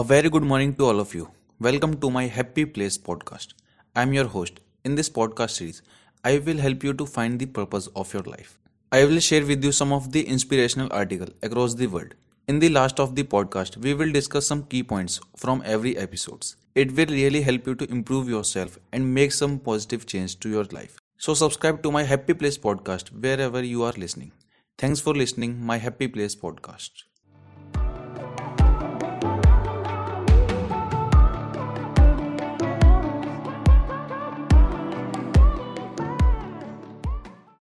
A very good morning to all of you. Welcome to my Happy Place podcast. I am your host. In this podcast series, I will help you to find the purpose of your life. I will share with you some of the inspirational articles across the world. In the last of the podcast, we will discuss some key points from every episodes. It will really help you to improve yourself and make some positive change to your life. So subscribe to my Happy Place podcast wherever you are listening. Thanks for listening my Happy Place podcast.